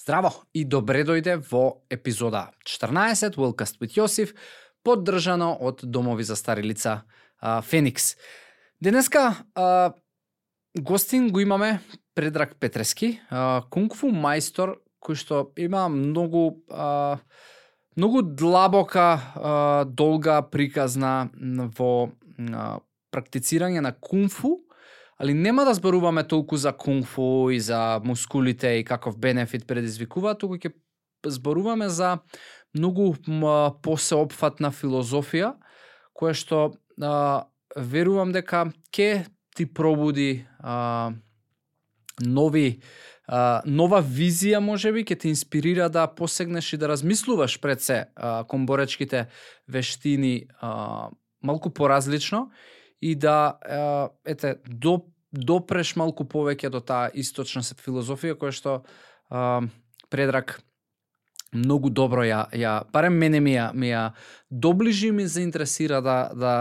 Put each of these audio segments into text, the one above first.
Здраво и добре дојде во епизода 14 Welcast with Јосиф, поддржано од Домови за стари лица Феникс. Денеска а, гостин го имаме Предраг Петрески, а, кунг-фу мајстор кој што има многу а, многу длабока, а, долга приказна во а, практицирање на кунг-фу али нема да зборуваме толку за кунг-фу и за мускулите и каков бенефит предизвикува, туку ќе зборуваме за многу посеопфатна филозофија, која што а, верувам дека ќе ти пробуди а, нови а, нова визија можеби ќе те инспирира да посегнеш и да размислуваш пред се а, кон боречките вештини а, малку поразлично и да ете до допреш малку повеќе до таа источна филозофија која што а, Предрак многу добро ја ја барем мене ми ја ми ја доближи ми заинтересира да да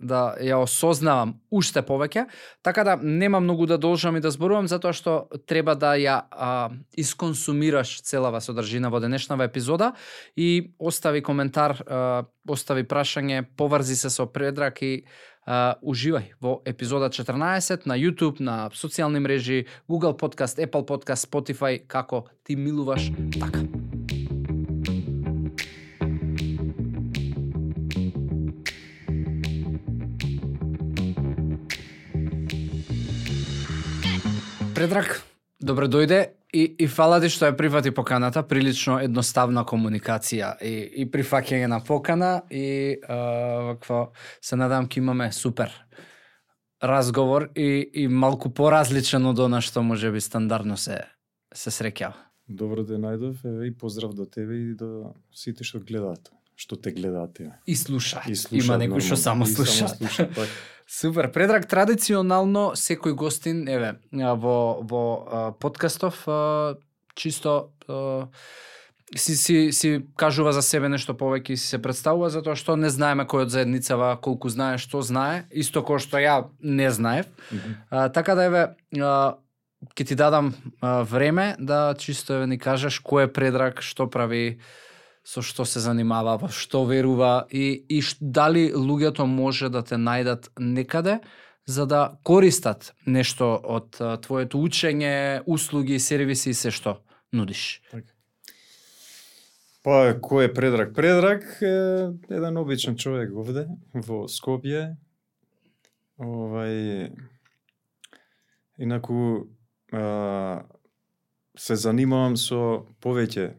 да ја осознавам уште повеќе, така да нема многу да должам и да зборувам затоа што треба да ја а, исконсумираш целава содржина во денешнава епизода и остави коментар, а, остави прашање, поврзи се со Предрак и а, уживај во епизода 14 на YouTube, на социјални мрежи, Google Podcast, Apple Podcast, Spotify, како ти милуваш така. Предрак, добре дојде и, и фала ти што ја прифати поканата, прилично едноставна комуникација и, и прифаќање на покана и а, вакво се надам ке имаме супер разговор и, и малку поразличен од она што може би стандардно се се среќава. Добро те најдов и поздрав до тебе и до сите што гледаат, што те гледаат. И слушаат. И слушаат Има некои што само слушаат. Само слушаат така. Супер. Предраг, традиционално секој гостин, еве, во, во а, подкастов, а, чисто а, си, си, си кажува за себе нешто повеќе и си се представува, затоа што не знаеме кој од заедницава колку знае, што знае, исто кој што ја не знаев. Mm -hmm. а, така да, еве, а, ќе ти дадам а, време да чисто еве ни кажеш кој е Предраг, што прави, со што се занимава, во што верува и, и ш, дали луѓето може да те најдат некаде за да користат нешто од а, твоето учење, услуги, сервиси и се што нудиш. Така. Па, кој е Предраг? Предраг е еден обичен човек овде, во Скопје. Овај... Инаку, а, се занимавам со повеќе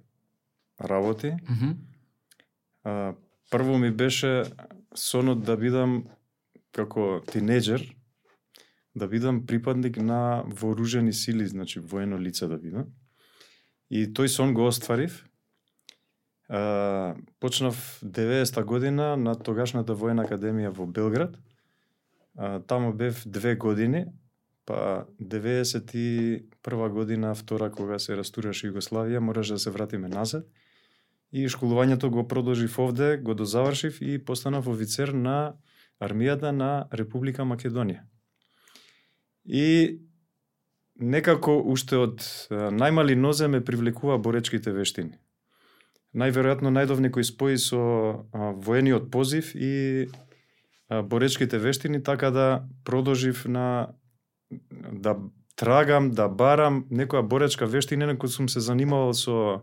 работи. Mm -hmm. а, прво ми беше сонот да бидам како тинеџер, да бидам припадник на вооружени сили, значи воено лице да бидам. И тој сон го остварив. А, почнав 90-та година на тогашната воена академија во Белград. А, тамо бев две години, па 91 година, втора, кога се растураше Југославија, мораше да се вратиме назад и школувањето го продолжив овде, го дозавршив и постанав офицер на армијата на Република Македонија. И некако уште од најмали нозе ме привлекува боречките вештини. Најверојатно најдов некој спои со воениот позив и боречките вештини, така да продолжив на да трагам, да барам некоја боречка вештина, кој сум се занимавал со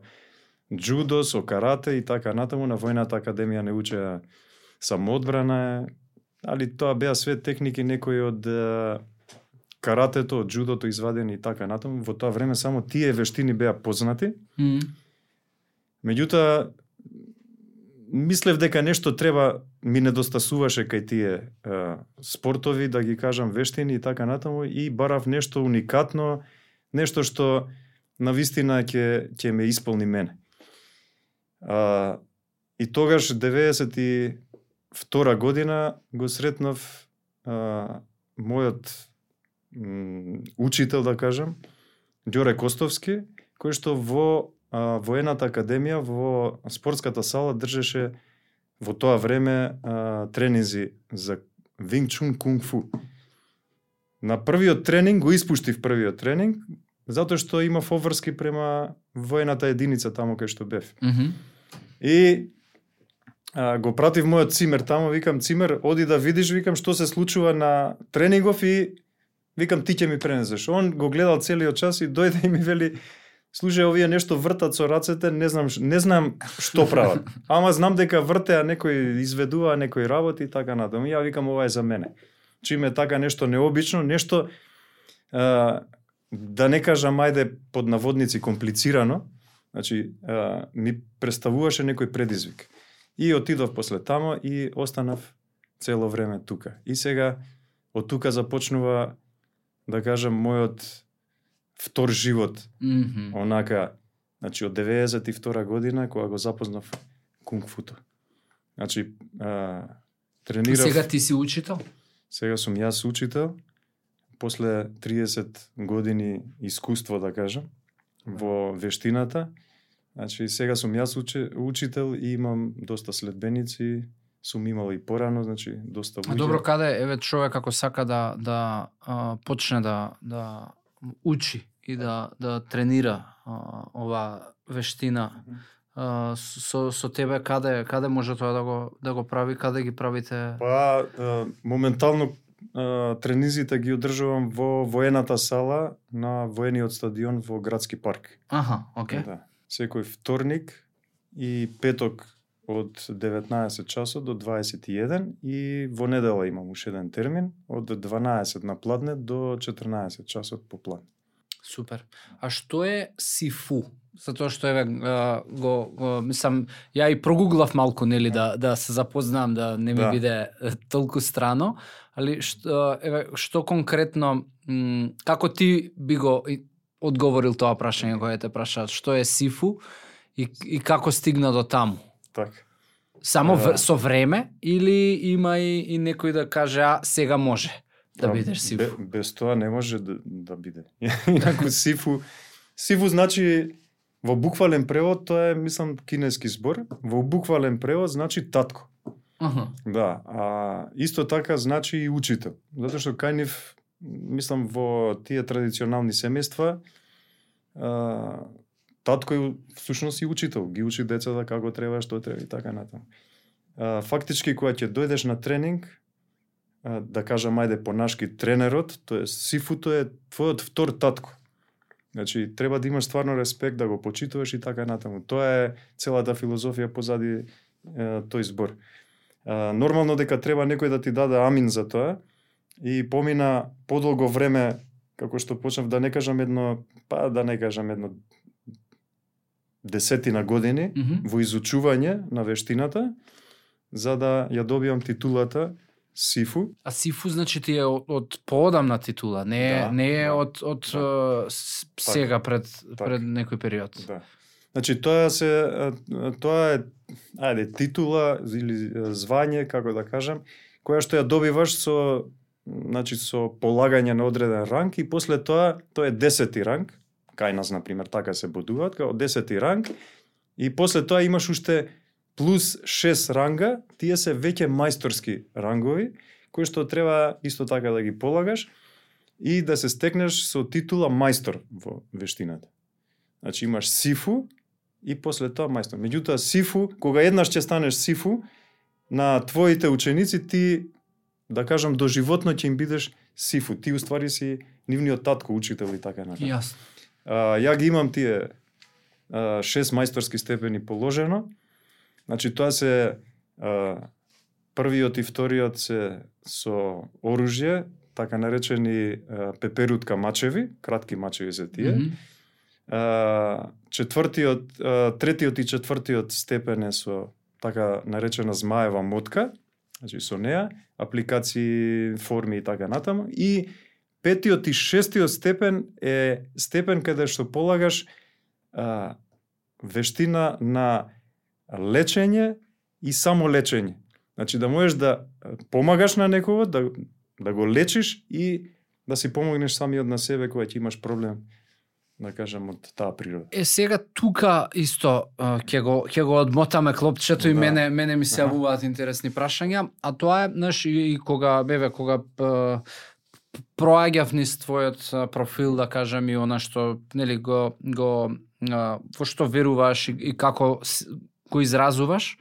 джудо, со карате и така натаму на војната академија не учеа самоодбрана, али тоа беа све техники некои од каратето, од джудото извадени и така натаму. Во тоа време само тие вештини беа познати. Mm. Меѓутоа, мислев дека нешто треба ми недостасуваше кај тие е, спортови, да ги кажам вештини и така натаму и барав нешто уникатно, нешто што на вистина ќе ќе ме исполни мене. А, и тогаш 92 година го сретнав а, мојот м, учител, да кажам, Ѓоре Костовски, кој што во а, воената академија во спортската сала држеше во тоа време а, тренинзи за Винг Чун Кунг Фу. На првиот тренинг го испуштив првиот тренинг, затоа што имав обврски према воената единица таму кај што бев. Мгм. И а, го пратив мојот цимер тамо, викам цимер, оди да видиш, викам што се случува на тренингов и викам ти ќе ми пренесеш. Он го гледал целиот час и дојде и ми вели Слушај, овие нешто вртат со рацете, не знам, не знам што прават. Ама знам дека вртеа, некој изведува, некој работи и така натаму. Ја викам ова е за мене. Чиме е така нешто необично, нешто а, да не кажам ајде под наводници комплицирано, значи а, ми представуваше некој предизвик. И отидов после тамо и останав цело време тука. И сега од тука започнува да кажам мојот втор живот Мгм. онака, значи од 92 година кога го запознав кунг-футо. Значи, а, тренирав... сега ти си учител? Сега сум јас учител, после 30 години искуство, да кажам, во вештината. Значи, сега сум јас учи, учител и имам доста следбеници, сум имал и порано, значи, доста А луѓе. добро, каде еве човек ако сака да да а, почне да да учи и да да тренира а, ова вештина а, со со тебе каде каде може тоа да го да го прави, каде ги правите? Па, а, моментално а, тренизите ги одржувам во воената сала на воениот стадион во градски парк. Аха, окей. Да. Секој вторник и петок од 19 часот до 21 и во недела имам уште еден термин од 12 на пладне до 14 часот по план. Супер. А што е сифу? Затоа што еве го, го мислам ја и прогуглав малку нели да да се запознам да не ми Да. биде толку страно, али што еве што конкретно како ти би го одговорил тоа прашање кое те прашаат што е сифу и и како стигна до таму? Така. Само Да. в, со време или има и, и некој да каже а сега може да бидеш сифу? Бе, без тоа не може да, да биде. Инаку сифу, сифу значи во буквален превод тоа е мислам кинески збор. Во буквален превод значи татко. Аха. Да, а исто така значи и учител. Затоа што кај нив, мислам, во тие традиционални семејства, а, татко е всушност и учител. Ги учи децата како треба, што треба и така натаму. Фактички, кога ќе дојдеш на тренинг, а, да кажам, ајде по нашки тренерот, тоа е сифуто е твојот втор татко. Значи, треба да имаш стварно респект, да го почитуваш и така натаму. Тоа е целата филозофија позади е, тој збор. Е, нормално дека треба некој да ти даде амин за тоа и помина подолго време како што почнав да не кажам едно, па да не кажам едно десетина години Мгм. во изучување на вештината за да ја добиам титулата Сифу. А Сифу значи ти е од, од поодамна титула, не е Да, не е да, од од да. с- сега пред Така. пред некој период. Да. Значи тоа се тоа е ајде титула или звање како да кажам, која што ја добиваш со значи со полагање на одреден ранг и после тоа тоа е 10 ранг, кај нас на пример така се бодуваат, као 10 ранг и после тоа имаш уште плюс 6 ранга, тие се веќе мајсторски рангови кои што треба исто така да ги полагаш и да се стекнеш со титула мајстор во вештината. Значи имаш сифу и после тоа мајстор. Меѓутоа сифу, кога еднаш ќе станеш сифу, на твоите ученици ти да кажам доживотно ќе им бидеш сифу. Ти уствари си нивниот татко, учител и така натаму. Јасно. А, ја ги имам тие а, шест мајсторски степени положено. Значи тоа се а, првиот и вториот се со оружје, така наречени а, пеперутка мачеви, кратки мачеви се тие. Мгм. А, четвртиот, а, третиот и четвртиот степен е со така наречена змаева мотка, значи со неа, апликации, форми и така натаму. И петиот и шестиот степен е степен каде што полагаш а, вештина на лечење и само лечење. Значи да можеш да помагаш на некого, да, да го лечиш и да си помогнеш самиот на себе кога ќе имаш проблем да кажам од таа природа. Е сега тука исто ќе го ќе го одмотаме клопчето и Да. мене мене ми се јавуваат интересни прашања, а тоа е, знаеш, и, и кога беве кога проаѓав низ твојот профил, да кажам, и она што нели го го во што веруваш и, и како го изразуваш.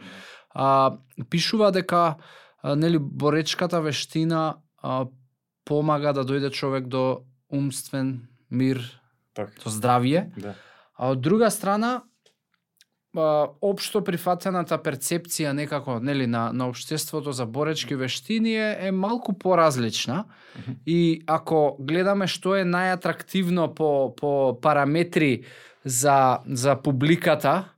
А, пишува дека а, нели боречката вештина а, помага да дојде човек до умствен мир, Так. до здравје. Да. А од друга страна, општо прифатената перцепција некако нели на на општеството за боречки вештини е, е малку поразлична Мгм. и ако гледаме што е најатрактивно по по параметри за за публиката,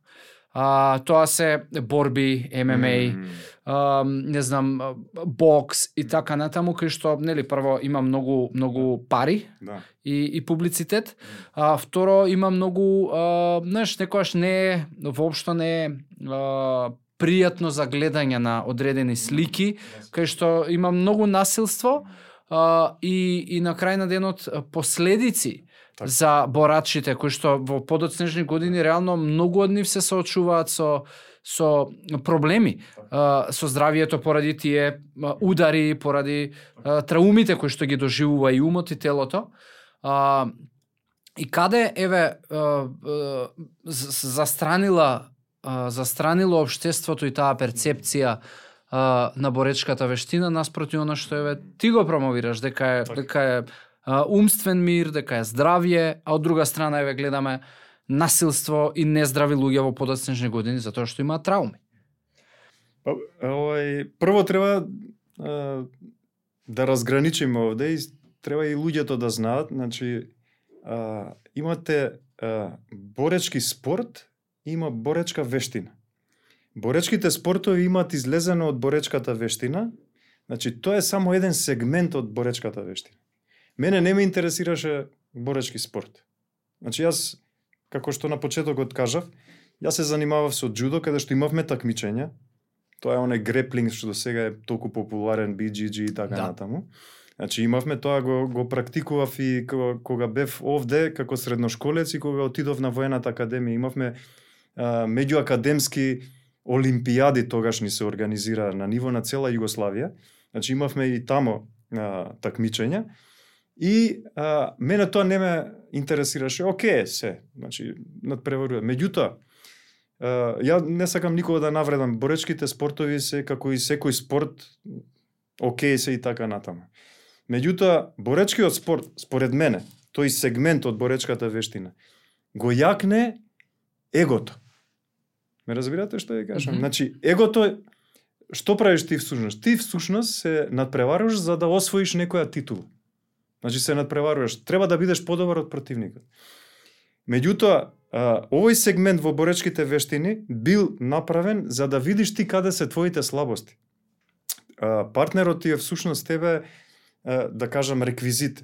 а, тоа се борби, ММА, М, а, не знам, бокс и така натаму кај што нели прво има многу многу пари Да. и, и публицитет. А, второ, има многу, а, знаеш, некојаш не е, воопшто не е а, пријатно за гледање на одредени слики, кај што има многу насилство а, и, и на крај на денот последици Така. за борачите, кои што во подоцнежни години реално многу од нив се соочуваат со со проблеми а, со здравието поради тие удари, поради а, траумите кои што ги доживува и умот и телото. А, и каде еве застранила застранило општеството и таа перцепција на боречката вештина наспроти она што еве ти го промовираш дека е дека е умствен мир, дека е здравје, а од друга страна еве гледаме насилство и нездрави луѓе во подоцнежни години затоа што имаат трауми. Па, овој, прво треба а, да разграничиме овде и треба и луѓето да знаат, значи а, имате а, боречки спорт и има боречка вештина. Боречките спортови имаат излезено од боречката вештина, значи тоа е само еден сегмент од боречката вештина. Мене не ме интересираше боречки спорт. Значи јас, како што на почетокот кажав, јас се занимавав со джудо, каде што имавме такмичења, Тоа е оној греплинг што до сега е толку популарен, BGG и така Да. натаму. Значи имавме тоа го го практикував и кога, бев овде како средношколец и кога отидов на воената академија имавме а, меѓуакадемски олимпијади тогаш ни се организира на ниво на цела Југославија. Значи имавме и тамо а, такмичења. И а, мене тоа не ме интересираше. Оке, се, значи надпреварува. Меѓутоа, ја не сакам никога да навредам. Боречките спортови се како и секој спорт, окей се и така натаму. Меѓутоа, боречкиот спорт, според мене, тој сегмент од боречката вештина, го јакне егото. Ме разбирате што ја кажам? Мгм. Значи, егото, што правиш ти всушност? Ти всушност се надпреваруваш за да освоиш некоја титула. Значи се надпреваруваш. Треба да бидеш подобар од противникот. Меѓутоа, овој сегмент во боречките вештини бил направен за да видиш ти каде се твоите слабости. Партнерот ти е всушност тебе, да кажам, реквизит.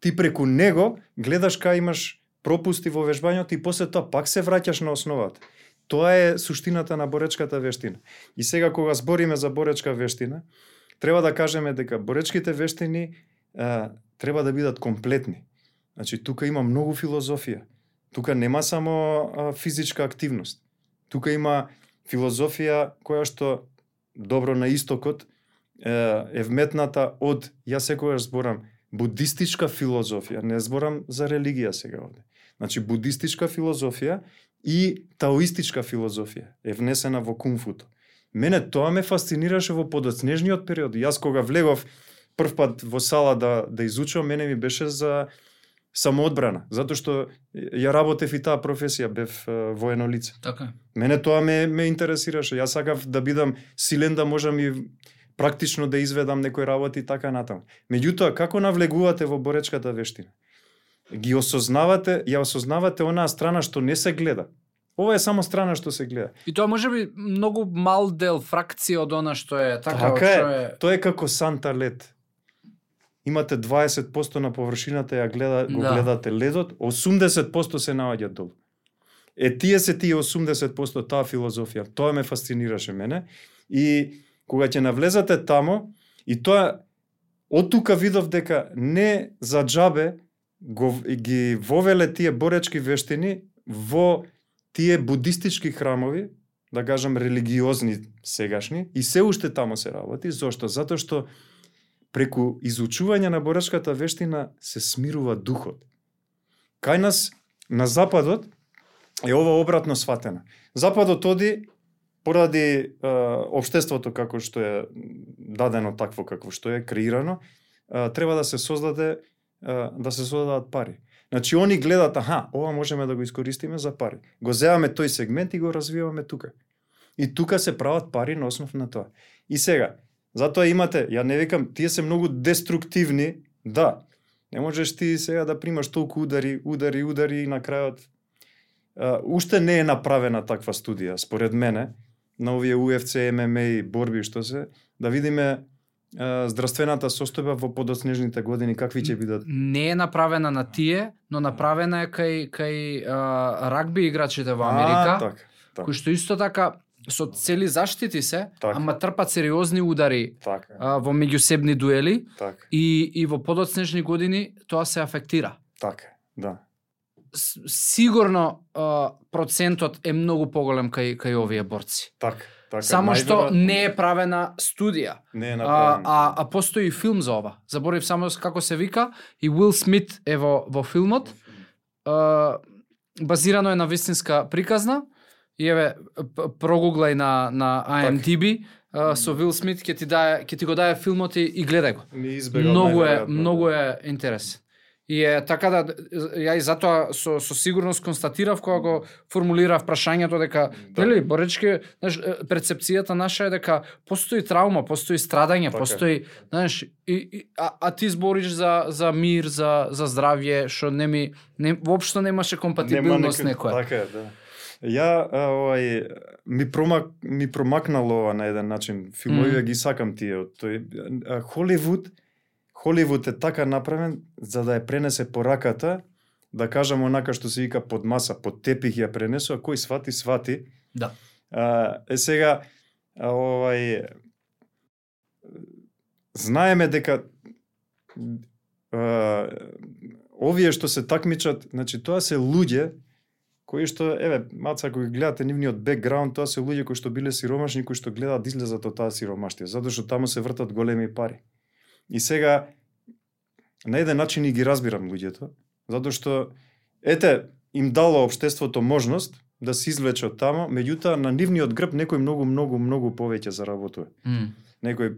Ти преку него гледаш кај имаш пропусти во вежбањето и после тоа пак се враќаш на основата. Тоа е суштината на боречката вештина. И сега кога збориме за боречка вештина, треба да кажеме дека боречките вештини треба да бидат комплетни. Значи, тука има многу филозофија. Тука нема само а, физичка активност. Тука има филозофија која што добро на истокот е, е вметната од, јас секогаш зборам, будистичка филозофија, не зборам за религија сега овде. Значи, будистичка филозофија и таоистичка филозофија е внесена во кунфуто. Мене тоа ме фасцинираше во подоцнежниот период. Јас кога влегов прв пат во сала да, да изучувам, мене ми беше за самоодбрана, затоа што ја работев и таа професија, бев е, воено лице. Така. Мене тоа ме, ме интересираше. Јас сакав да бидам силен да можам и практично да изведам некои работи и така натаму. Меѓутоа, како навлегувате во боречката вештина? Ги осознавате, ја осознавате онаа страна што не се гледа. Ова е само страна што се гледа. И тоа може би многу мал дел, фракција од она што е така, Така што е. е Тоа е како санта лед. Имате 20% на површината ја гледа, го Да. гледате ледот, 80% се наоѓа долу. Е тие се тие 80% таа филозофија. Тоа ме фасцинираше мене и кога ќе навлезате тамо и тоа од тука видов дека не за џабе го ги вовеле тие боречки вештини во тие будистички храмови, да кажам религиозни сегашни, и се уште тамо се работи. Зошто? Затоа што преку изучување на борачката вештина се смирува духот. Кај нас на западот е ова обратно сватена. Западот оди поради е, обштеството како што е дадено такво како што е креирано, е, треба да се создаде е, да се создадат пари. Значи они гледат, аха, ова можеме да го искористиме за пари. Го земаме тој сегмент и го развиваме тука. И тука се прават пари на основ на тоа. И сега, затоа имате, ја не викам, тие се многу деструктивни, да. Не можеш ти сега да примаш толку удари, удари, удари и на крајот Uh, уште не е направена таква студија, според мене, на овие UFC, MMA борби што се, да видиме здравствената состојба во подоснежните години какви ќе бидат? Не е направена на тие, но направена е кај кај а, рагби играчите во Америка. А, так, так. Кои што исто така со цели заштити се, так. ама трпат сериозни удари так. а, во меѓусебни дуели так. и, и во подоцнежни години тоа се афектира. Така, да. Сигурно а, процентот е многу поголем кај, кај овие борци. Така. Така, Само што не е правена студија. Не е направена. А, а, а постои филм за ова. Заборив само како се вика и Уил Смит е во, во филмот. А, базирано е на вистинска приказна. И еве прогуглај на на IMDb так. со Вил Смит ќе ти дае ќе ти го дае филмот и, и гледај го. Многу е многу е интересен. И е така да ја и затоа со со сигурност констатирав кога го формулирав прашањето дека да. нели боречки знаеш перцепцијата наша е дека постои траума, постои страдање, така. постои знаеш и, и а, а ти збориш за за мир, за за здравје, што не ми не воопшто немаше компатибилност Нема некоја. Така е, да. Ја овај ми промак ми промакнало ова на еден начин. Филмови mm. ги сакам тие од тој Холивуд Холивуд е така направен за да ја пренесе пораката, да кажам онака што се вика под маса, под тепих ја пренесу, а кој свати, свати. Да. А, е сега, овај, знаеме дека а, овие што се такмичат, значи тоа се луѓе кои што, еве, маца, ако ги гледате нивниот бекграунд, тоа се луѓе кои што биле сиромашни, кои што гледаат да излезат од таа сиромаштија, затоа што таму се вртат големи пари. И сега, на еден начин и ги разбирам луѓето, затоа што, ете, им дало обштеството можност да се извлече од тамо, меѓутоа на нивниот грб некој многу, многу, многу повеќе заработува. Mm. Некој,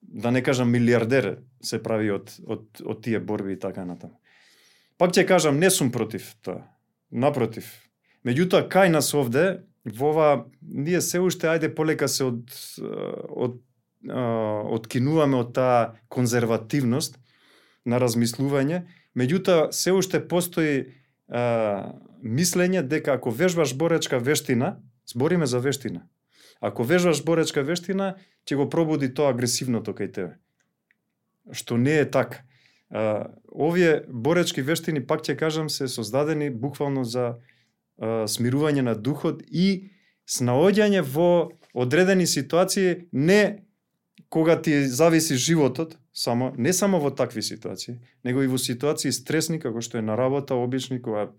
да не кажам милиардер, се прави од, од, од тие борби и така натаму. Пак ќе кажам, не сум против тоа. Напротив. Меѓутоа, кај нас овде, во ова, ние се уште, ајде полека се од, э, од э, откинуваме од таа конзервативност на размислување, меѓутоа се уште постои а, мислење дека ако вежбаш боречка вештина, збориме за вештина. Ако вежбаш боречка вештина, ќе го пробуди тоа агресивното кај тебе. Што не е така. Овие боречки вештини, пак ќе кажам, се создадени буквално за смирување на духот и снаоѓање во одредени ситуации не кога ти зависи животот, само не само во такви ситуации, него и во ситуации стресни како што е на работа обични кога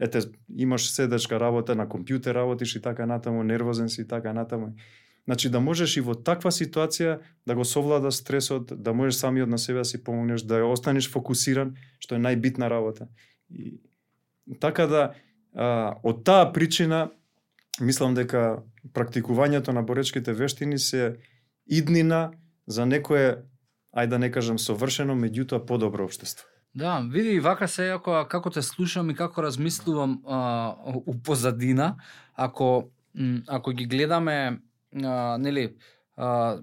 ете имаш седачка работа на компјутер работиш и така натаму нервозен си и така натаму. Значи да можеш и во таква ситуација да го совладаш стресот, да можеш самиот на себе да си помогнеш, да останеш фокусиран, што е најбитна работа. И така да а, од таа причина мислам дека практикувањето на боречките вештини се иднина за некое, ајде да не кажам совршено, меѓутоа подобро општество. Да, види вака се ако како те слушам и како размислувам а, у позадина, ако ако ги гледаме а, нели а,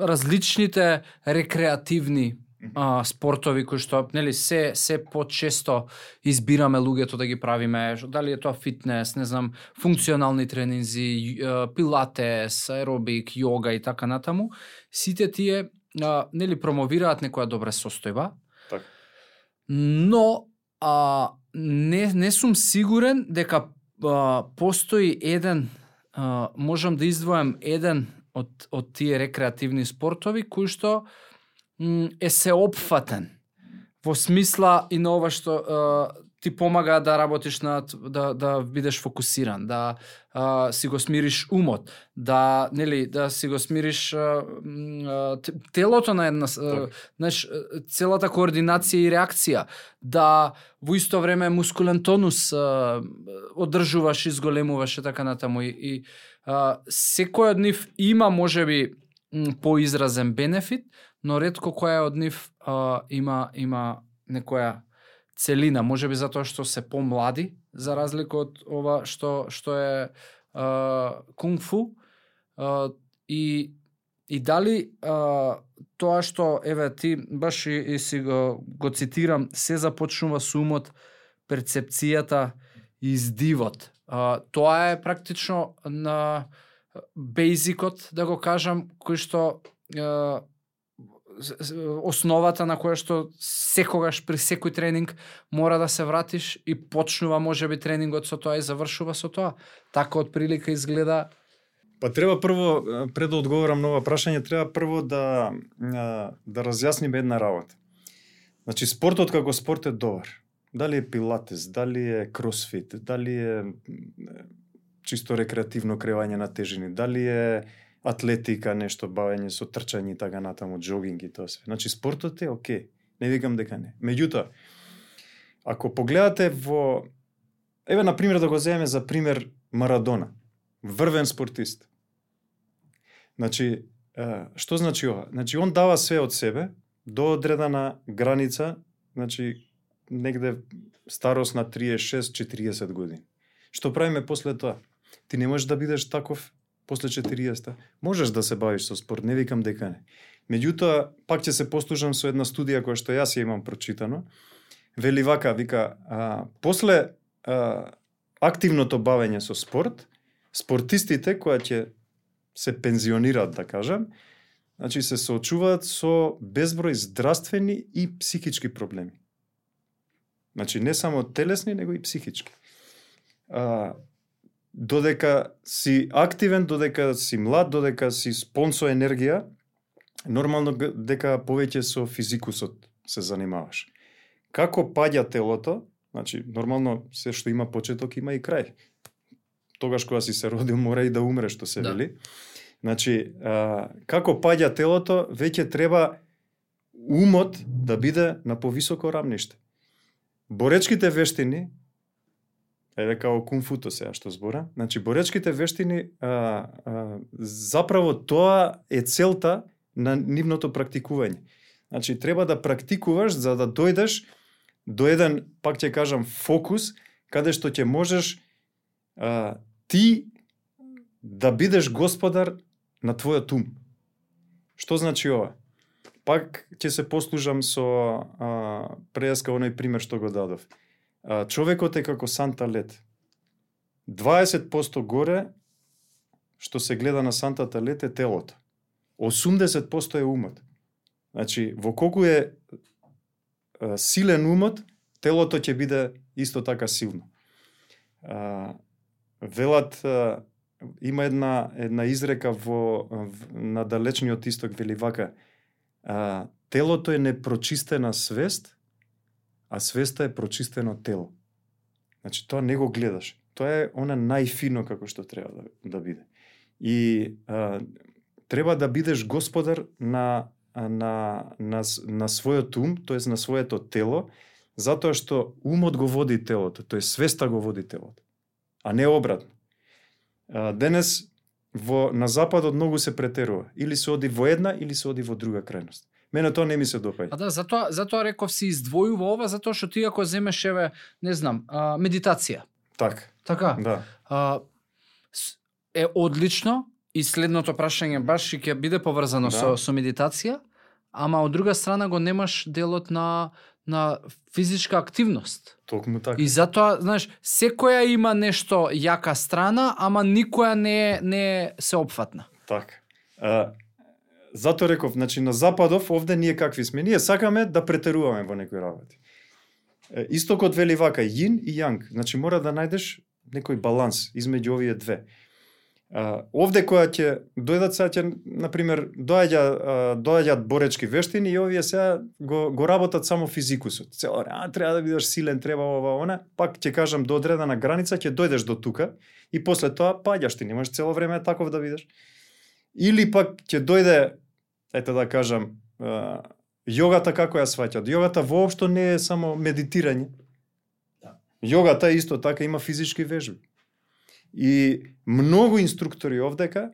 различните рекреативни а, спортови кои што нели се се почесто избираме луѓето да ги правиме, дали е тоа фитнес, не знам, функционални тренинзи, пилатес, аеробик, йога и така натаму, сите тие а, нели промовираат некоја добра состојба. Так. Но а, не не сум сигурен дека а, постои еден а, можам да издвојам еден од од тие рекреативни спортови кој што е сеопфатен во смисла и на ова што ти помага да работиш на да да бидеш фокусиран, да а, си го смириш умот, да нели да си го смириш а, а, телото на една а, знаеш целата координација и реакција, да во исто време мускулен тонус а, одржуваш и зголемуваш и така натаму. И, и а, секој од нив има можеби поизразен бенефит, но ретко која од нив а, има има некоја целина, може би затоа што се помлади за разлика од ова што што е кунг фу и и дали а, тоа што еве ти баш и, и си го, го цитирам се започнува со умот, перцепцијата и издивот. А, тоа е практично на бейзикот, да го кажам, кој што а, основата на која што секогаш при секој тренинг мора да се вратиш и почнува можеби тренингот со тоа и завршува со тоа. Така од прилика изгледа Па треба прво пред да одговорам на ова прашање треба прво да да разјасниме една работа. Значи спортот како спорт е добар. Дали е пилатес, дали е кросфит, дали е чисто рекреативно кревање на тежини, дали е атлетика, нешто бавење со трчање и така натаму, джогинг и тоа све. Значи спортот е окей. Не викам дека не. Меѓутоа, ако погледате во еве на пример да го земеме за пример Марадона, врвен спортист. Значи, што значи ова? Значи он дава све од себе до одредена граница, значи негде старост на 36-40 години. Што правиме после тоа? Ти не можеш да бидеш таков после 40-та. Можеш да се бавиш со спорт, не викам дека не. Меѓутоа, пак ќе се послужам со една студија која што јас ја имам прочитано. Вели вака, вика, а, после а, активното бавење со спорт, спортистите кои ќе се пензионираат, да кажам, значи се соочуваат со безброј здравствени и психички проблеми. Значи не само телесни, него и психички. А, додека си активен, додека си млад, додека си спонсо енергија, нормално дека повеќе со физикусот се занимаваш. Како паѓа телото, значи нормално се што има почеток има и крај. Тогаш кога си се родил мора и да умре што се да. вели. Значи, а, како паѓа телото, веќе треба умот да биде на повисоко рамниште. Боречките вештини Еве као кунфуто сега што збора. Значи боречките вештини а, а, заправо тоа е целта на нивното практикување. Значи треба да практикуваш за да дојдеш до еден, пак ќе кажам, фокус каде што ќе можеш а, ти да бидеш господар на твојот ум. Што значи ова? Пак ќе се послужам со а, преска оној пример што го дадов човекот е како санта лет. 20% горе што се гледа на сантата лет е телото. 80% е умот. Значи, во колку е силен умот, телото ќе биде исто така силно. А, велат а, има една една изрека во, в, на далечниот исток вели вака а, телото е непрочистена свест а свеста е прочистено тело. Значи, тоа не го гледаш. Тоа е она најфино како што треба да, да биде. И а, треба да бидеш господар на, на, на, на својот ум, тоест на своето тело, затоа што умот го води телото, тоест свеста го води телото, а не обратно. А, денес во на западот многу се претерува. Или се оди во една, или се оди во друга крајност. Мене тоа не ми се допаѓа. А да, затоа затоа реков си издвојува ова затоа што ти ако земеш еве, не знам, а, медитација. Так. Така. Да. А, е одлично и следното прашање баш ќе биде поврзано да. со со медитација, ама од друга страна го немаш делот на на физичка активност. Токму така. И затоа, знаеш, секоја има нешто јака страна, ама никоја не е не е сеопфатна. Така. Зато реков, значи на западов овде ние какви сме? Ние сакаме да претеруваме во некои работи. Истокот вели вака, јин и јанг. Значи мора да најдеш некој баланс измеѓу овие две. А, овде која ќе дојдат сега ќе на пример доаѓа доаѓаат боречки вештини и овие сега го го работат само физикусот. Цело а треба да бидеш силен, треба ова она, пак ќе кажам до одредена граница ќе дојдеш до тука и после тоа паѓаш ти, немаш цело време таков да бидеш. Или пак ќе дојде ете да кажам јогата како ја сваќат. Јогата воопшто не е само медитирање. Да. Јогата исто така има физички вежби. И многу инструктори овдека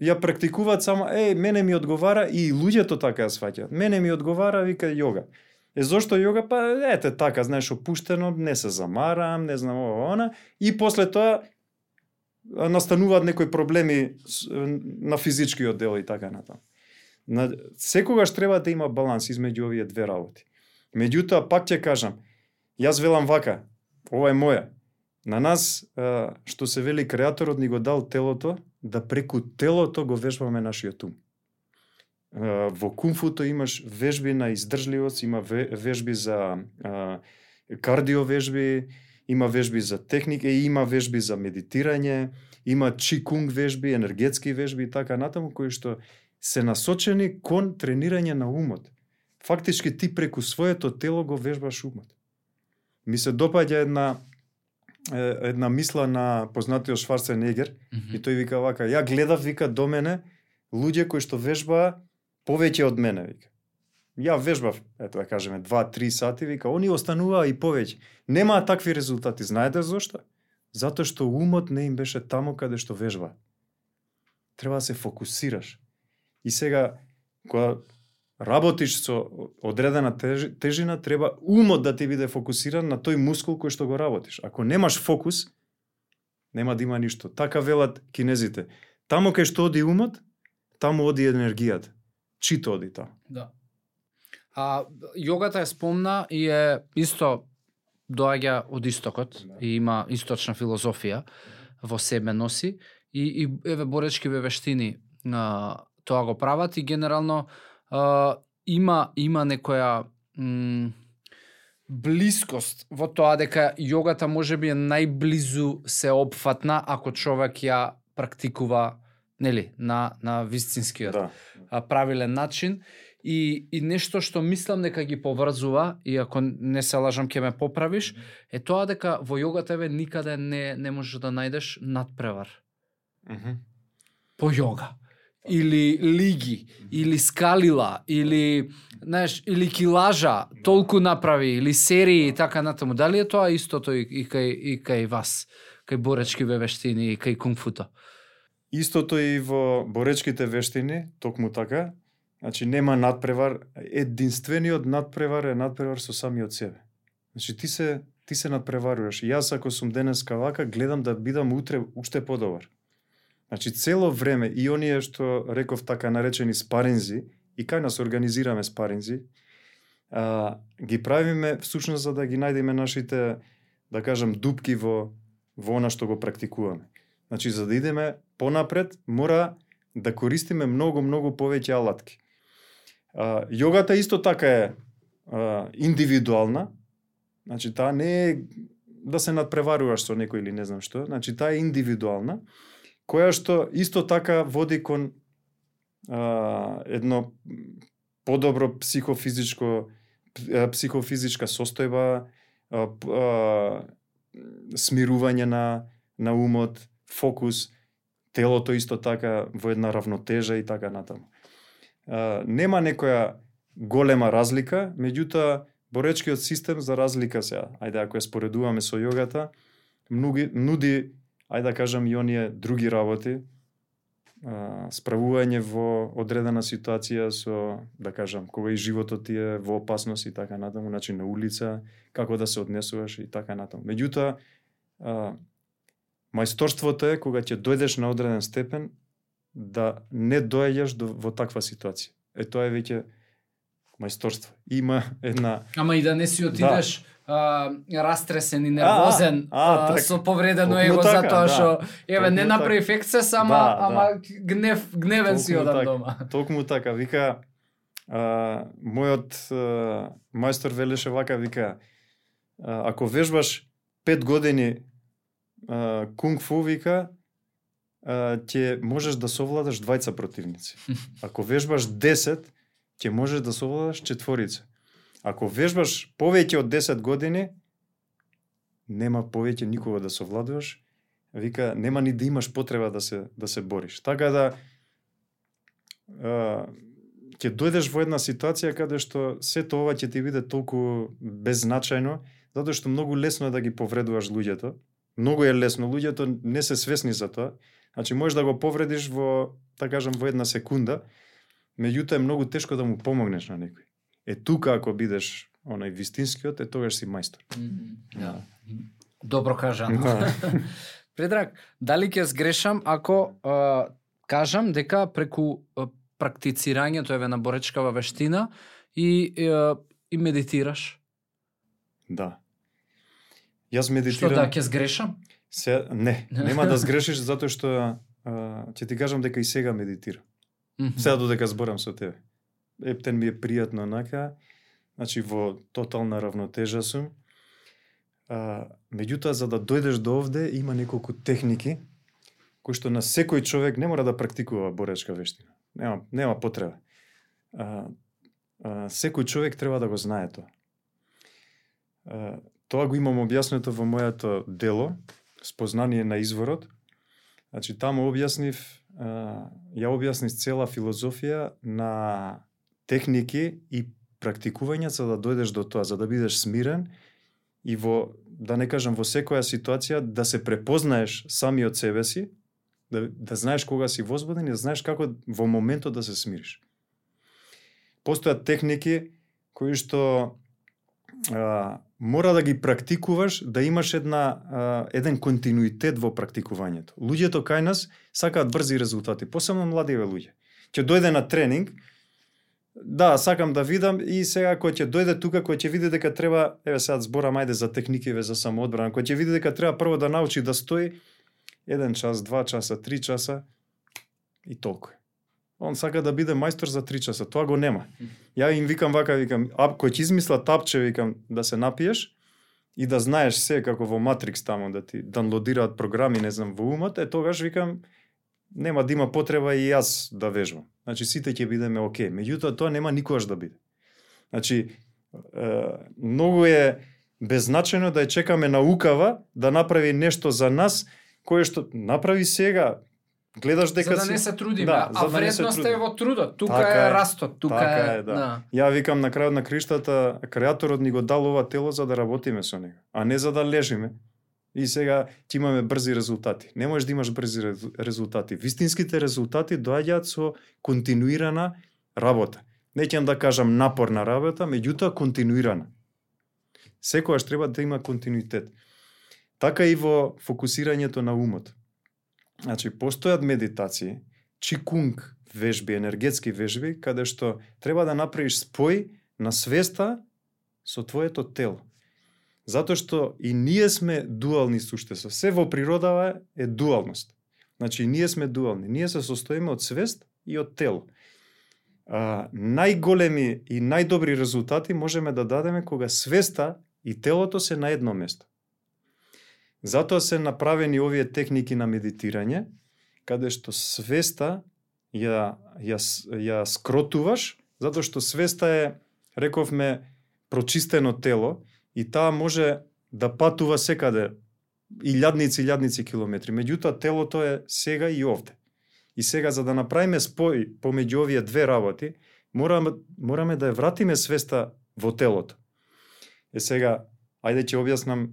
ја практикуваат само, е, мене ми одговара и луѓето така ја сваќаат. Мене ми одговара, вика јога. Е, зошто јога? Па, ете, така, знаеш, опуштено, не се замарам, не знам ова, она. И после тоа настануваат некои проблеми на физичкиот дел и така натаму. На, секогаш треба да има баланс измеѓу овие две работи. Меѓутоа, пак ќе кажам, јас велам вака, ова е моја, На нас, што се вели креаторот ни го дал телото, да преку телото го вежбаме нашиот ум. Во кунфуто имаш вежби на издржливост, има вежби за кардио вежби, има вежби за техника има вежби за медитирање, има чикунг вежби, енергетски вежби и така натаму кои што се насочени кон тренирање на умот. Фактички ти преку своето тело го вежбаш умот. Ми се допаѓа една една мисла на познатиот Шварценегер mm -hmm. и тој вика вака, ја гледав вика до мене луѓе кои што вежба повеќе од мене вика. Ја вежбав, ето да кажеме, 2-3 сати, вика, они остануваа и повеќе. Немаа такви резултати. Знаете зошто? Затоа што умот не им беше таму каде што вежба. Треба да се фокусираш. И сега, кога работиш со одредена тежина, треба умот да ти биде фокусиран на тој мускул кој што го работиш. Ако немаш фокус, нема да има ништо. Така велат кинезите. Тамо кај што оди умот, таму оди енергијата. Чито оди таму. Да. А јогата е спомна и е исто доаѓа од истокот да. и има источна филозофија во себе носи и, и еве боречкиве вештини на тоа го прават и генерално а, има има некоја м, блискост во тоа дека јогата може би е најблизу се опфатна ако човек ја практикува нели на на вистинскиот да. правилен начин и и нешто што мислам дека ги поврзува и ако не се лажам ќе ме поправиш е тоа дека во јогата еве никаде не не можеш да најдеш надпревар. Mm -hmm. По јога или лиги, или скалила, или знаеш, или килажа, толку направи, или серии и така натаму. Дали е тоа истото и, и кај и кај вас, кај боречки вештини и кај кунфуто? Истото и во боречките вештини, токму така. Значи нема надпревар, единствениот надпревар е надпревар со самиот себе. Значи ти се ти се надпреваруваш. Јас ако сум денеска вака, гледам да бидам утре уште подобар. Значи цело време и оние што реков така наречени спаринзи и кај нас организираме спаринзи, а, ги правиме всушност за да ги најдеме нашите да кажам дупки во во она што го практикуваме. Значи за да идеме понапред мора да користиме многу многу повеќе алатки. А, јогата исто така е а, индивидуална. Значи таа не е да се надпреваруваш со некој или не знам што, значи таа е индивидуална која што исто така води кон а, едно подобро психофизичко психофизичка состојба, а, а, смирување на на умот, фокус, телото исто така во една равнотежа и така натаму. А, нема некоја голема разлика, меѓутоа боречкиот систем за разлика сега, ајде ако ја споредуваме со јогата, нуди, нуди ајде да кажам и оние други работи, а, справување во одредена ситуација со, да кажам, кога и животот ти е во опасност и така натаму, значи на улица, како да се однесуваш и така натаму. Меѓутоа, мајсторството е кога ќе дојдеш на одреден степен да не доаѓаш до, во таква ситуација. Е тоа е веќе мајсторство. Има една Ама и да не си отидеш да а, растресен и нервозен а, а, а, со повредено его така, затоа да. што да, еве не направи така. ефект се сама да, ама да. гнев гневен си одам дома. Токму така вика а, мојот а, мајстор велеше вака вика а, ако вежбаш пет години а, кунг фу вика а, ќе можеш да совладаш двајца противници. Ако вежбаш 10, ќе можеш да совладаш четворица. Ако вежбаш повеќе од 10 години, нема повеќе никога да совладуваш. Вика, нема ни да имаш потреба да се да се бориш. Така да а, ќе дојдеш во една ситуација каде што сето ова ќе ти биде толку беззначајно, затоа што многу лесно е да ги повредуваш луѓето. Многу е лесно, луѓето не се свесни за тоа. Значи можеш да го повредиш во, така кажам, во една секунда, меѓутоа е многу тешко да му помогнеш на некој. Е тука ако бидеш онај вистинскиот, е тогаш си мајстор. Да. Добро кажано. Да. Предраг, дали ќе сгрешам ако а, кажам дека преку а, практицирањето еве на боречкава вештина и а, и медитираш? Да. Јас Што медитирам... да ќе сгрешам? Се, не, нема да сгрешиш затоа што а, ќе ти кажам дека и сега медитирам. Мгм. Сега додека зборам со тебе. Ептен ми е пријатно нака, значи во тотална равнотежа сум. А, меѓутоа, за да дојдеш до овде, има неколку техники кои што на секој човек не мора да практикува боречка вештина. Нема, нема потреба. А, а, секој човек треба да го знае тоа. А, тоа го имам објаснето во моето дело, Спознание на изворот. Значи, таму објаснив, а, ја објаснив цела филозофија на техники и практикување за да дојдеш до тоа, за да бидеш смирен и во, да не кажам, во секоја ситуација да се препознаеш сами од себе си, да, да знаеш кога си возбуден и да знаеш како во моментот да се смириш. Постојат техники кои што а, мора да ги практикуваш, да имаш една а, еден континуитет во практикувањето. Луѓето кај нас сакаат брзи резултати, посебно младиве луѓе. Ќе дојде на тренинг, да, сакам да видам и сега кој ќе дојде тука, кој ќе види дека треба, еве сега зборам ајде за техникиве за самоодбрана, кој ќе види дека треба прво да научи да стои еден час, два часа, три часа и толку. е. Он сака да биде мајстор за три часа, тоа го нема. Ја им викам вака, викам, а кој ќе измисла тапче, викам, да се напиеш и да знаеш се како во Матрикс таму да ти данлодираат програми, не знам, во умот, е тогаш викам нема да има потреба и јас да вежбам. Значи сите ќе бидеме оке. Меѓутоа тоа нема никогаш да биде. Значи е, многу е беззначено да ја чекаме наукава да направи нешто за нас кое што направи сега. Гледаш дека за да не се трудиме, Да, а да не се вредност е во трудот. Тука Така е е, растот, тука така е, е, да. Ја викам на крајот на криштата, креаторот ни го дал ова тело за да работиме со него, а не за да лежиме. И сега ќе имаме брзи резултати. Не можеш да имаш брзи резултати. Вистинските резултати доаѓаат со континуирана работа. Не ќе да кажам напорна работа, меѓутоа континуирана. Секојаш треба да има континуитет. Така и во фокусирањето на умот. Значи, постојат медитации, чикунг вежби, енергетски вежби, каде што треба да направиш спој на свеста со твоето тело. Затоа што и ние сме дуални суштества. Се во природава е дуалност. Значи, и ние сме дуални. Ние се состоиме од свест и од тело. А, најголеми и најдобри резултати можеме да дадеме кога свеста и телото се на едно место. Затоа се направени овие техники на медитирање, каде што свеста ја, ја, ја скротуваш, затоа што свеста е, рековме, прочистено тело и таа може да патува секаде илјадници, илјадници километри. Меѓутоа, телото е сега и овде. И сега, за да направиме спој помеѓу овие две работи, мораме, мораме да ја вратиме свеста во телото. Е сега, ајде ќе објаснам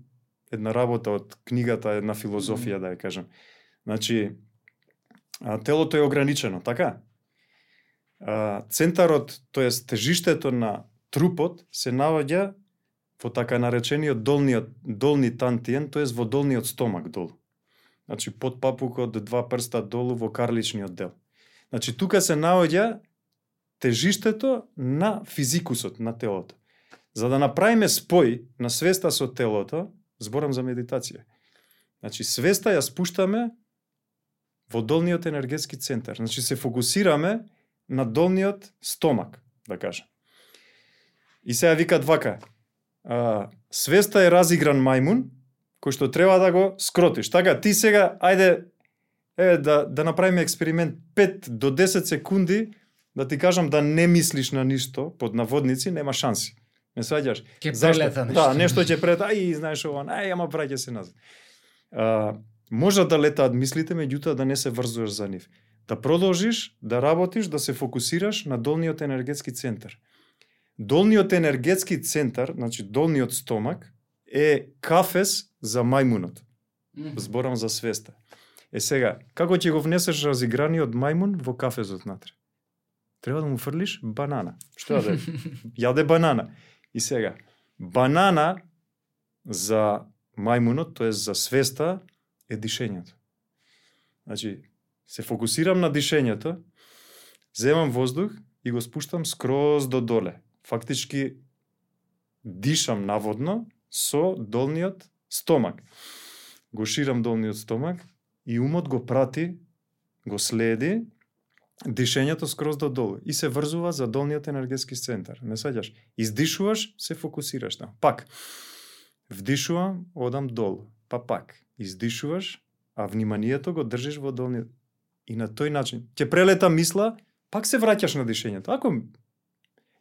една работа од книгата, една филозофија, да ја кажам. Значи, а, телото е ограничено, така? А, центарот, тоест тежиштето на трупот се наоѓа во така наречениот долниот долни тантиен, тоест во долниот стомак долу. Значи под папукот два прста долу во карличниот дел. Значи тука се наоѓа тежиштето на физикусот на телото. За да направиме спој на свеста со телото, зборам за медитација. Значи свеста ја спуштаме во долниот енергетски центар. Значи се фокусираме на долниот стомак, да кажам. И сега викат вака, а, свеста е разигран мајмун, кој што треба да го скротиш. Така, ти сега, ајде, е да да направиме експеримент 5 до 10 секунди да ти кажам да не мислиш на ништо под наводници нема шанси. Не сваѓаш? Ке прелета нешто. Да, нешто ќе прелета, ај, знаеш ова, ај, ама праќа се назад. А, може да летаат мислите, меѓутоа да не се врзуваш за нив. Да продолжиш да работиш, да се фокусираш на долниот енергетски центар. Долниот енергетски центар, значи долниот стомак, е кафес за мајмунот. Зборам за свеста. Е сега, како ќе го внесеш разиграниот мајмун во кафезот натре? Треба да му фрлиш банана. Што да? Јаде банана. И сега, банана за мајмунот, тоа е за свеста, е дишењето. Значи, се фокусирам на дишењето, земам воздух и го спуштам скроз до доле. Фактички дишам наводно со долниот стомак. Го ширам долниот стомак и умот го прати, го следи дишењето скроз до долу и се врзува за долниот енергетски центар. Не саѓаш? Издишуваш, се фокусираш на. Пак. Вдишувам, одам долу. Па пак. Издишуваш, а вниманието го држиш во долниот. И на тој начин ќе прелета мисла, пак се враќаш на дишењето. Ако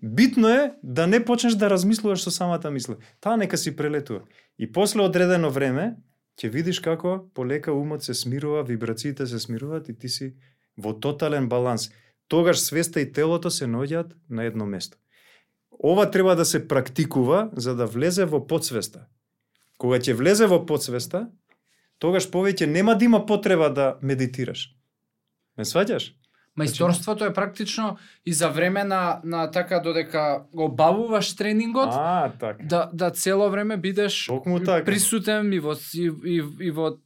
битно е да не почнеш да размислуваш со самата мисла. Таа нека си прелетува. И после одредено време ќе видиш како полека умот се смирува, вибрациите се смируваат и ти си во тотален баланс. Тогаш свеста и телото се наоѓаат на едно место. Ова треба да се практикува за да влезе во подсвеста. Кога ќе влезе во подсвеста, тогаш повеќе нема да има потреба да медитираш. Ме сваѓаш? Мајсторството е практично и за време на, на така додека го бавуваш тренингот, А, така. да, да цело време бидеш така. присутен и во, и, и, и во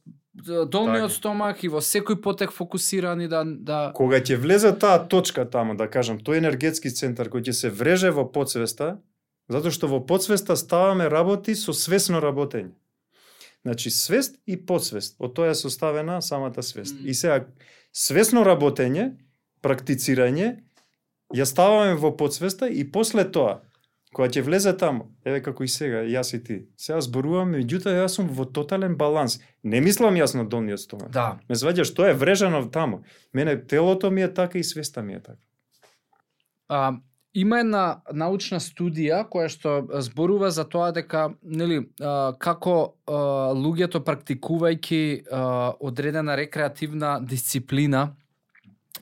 долниот Така. стомак и во секој потек фокусиран и да, да Кога ќе влезе таа точка таму, да кажам, тој енергетски центар кој ќе се вреже во подсвеста, затоа што во подсвеста ставаме работи со свесно работење. Значи свест и подсвест, од тоа е составена самата свест. Мм. И сега свесно работење, практицирање, ја ставаме во подсвеста и после тоа, кога ќе влезе таму, еве како и сега, јас и ти, сега зборуваме, меѓутоа јас сум во тотален баланс. Не мислам јас на долниот стомак. да. Ме сваѓаш, тоа е врежано таму. Мене телото ми е така и свеста ми е така. А, има една научна студија која што зборува за тоа дека нели како луѓето практикувајќи одредена рекреативна дисциплина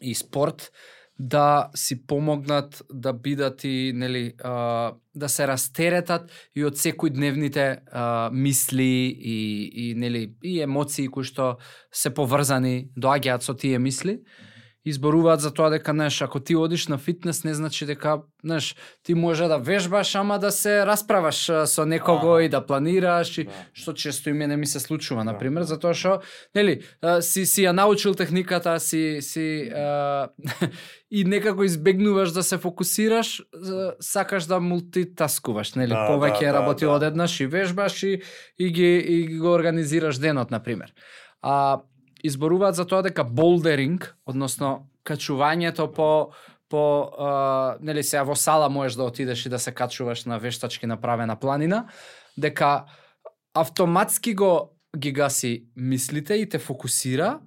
и спорт да си помогнат да бидат и нели а, да се растеретат и од секојдневните а, мисли и и нели и емоции кои што се поврзани доаѓаат со тие мисли и зборуваат за тоа дека знаеш ако ти одиш на фитнес не значи дека знаеш ти може да вежбаш ама да се расправаш а, со некого Аха. и да планираш и Да. што често и мене ми се случува на Да, пример да. затоа што нели а, си си ја научил техниката си си а, и некако избегнуваш да се фокусираш сакаш да мултитаскуваш нели Да, повеќе да, работи да. одеднаш и вежбаш и и ги и го организираш денот на пример а изборуваат за тоа дека болдеринг, односно качувањето по по а, нели сега во сала можеш да отидеш и да се качуваш на вештачки направена планина, дека автоматски го ги гаси мислите и те фокусира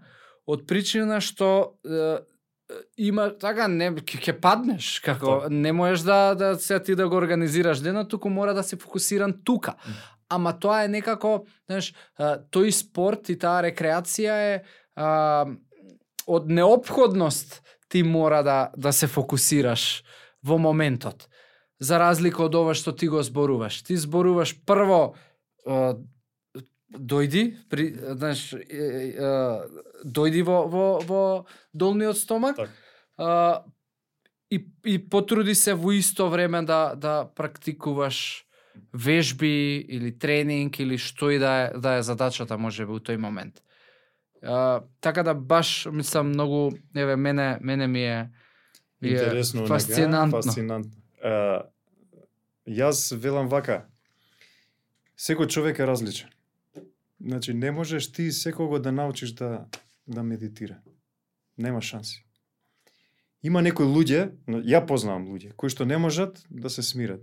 од причина што е, има така не ќе ќе паднеш како не можеш да да се ти да го организираш денот туку мора да си фокусиран тука ама тоа е некако знаеш тој спорт и таа рекреација е а, од неопходност ти мора да да се фокусираш во моментот за разлика од ова што ти го зборуваш ти зборуваш прво а, дојди при знаеш дојди во во во долниот стомак Така. а, и и потруди се во исто време да да практикуваш вежби или тренинг или што и да е да е задачата можеби у тој момент. А, така да баш мислам многу еве мене мене ми е ми е Интересно, фасцинантно. Фасцинантно. А, јас велам вака. Секој човек е различен. Значи не можеш ти секого да научиш да да медитира. Нема шанси. Има некои луѓе, ја познавам луѓе кои што не можат да се смират.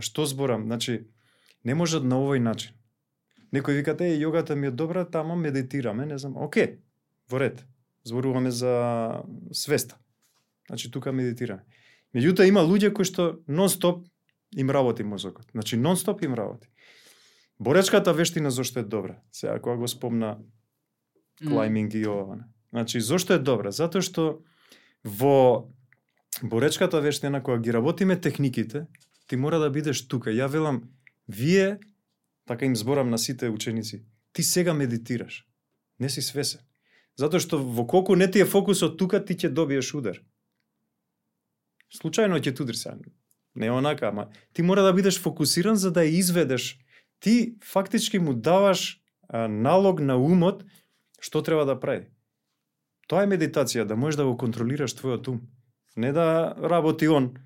Што зборам? Значи не можат на овој начин. Некој викате, е, јогата ми е добра, тамо медитираме, не знам. Оке, во ред. зборуваме за свеста. Значи тука медитираме. Меѓутоа има луѓе кои што нон-стоп им работи мозокот. Значи нон-стоп им работи. Боречката вештина зошто е добра? Сега кога го спомна клайминг и ова. Значи зошто е добра? Затоа што во боречката вештина кога ги работиме техниките, ти мора да бидеш тука. Ја велам, вие, така им зборам на сите ученици, ти сега медитираш. Не си свесен. Затоа што во колку не ти е фокусот тука, ти ќе добиеш удар. Случајно ќе тудри се. Не онака, ама ти мора да бидеш фокусиран за да ја изведеш. Ти фактички му даваш а, налог на умот што треба да прави. Тоа е медитација, да можеш да го контролираш твојот ум. Не да работи он.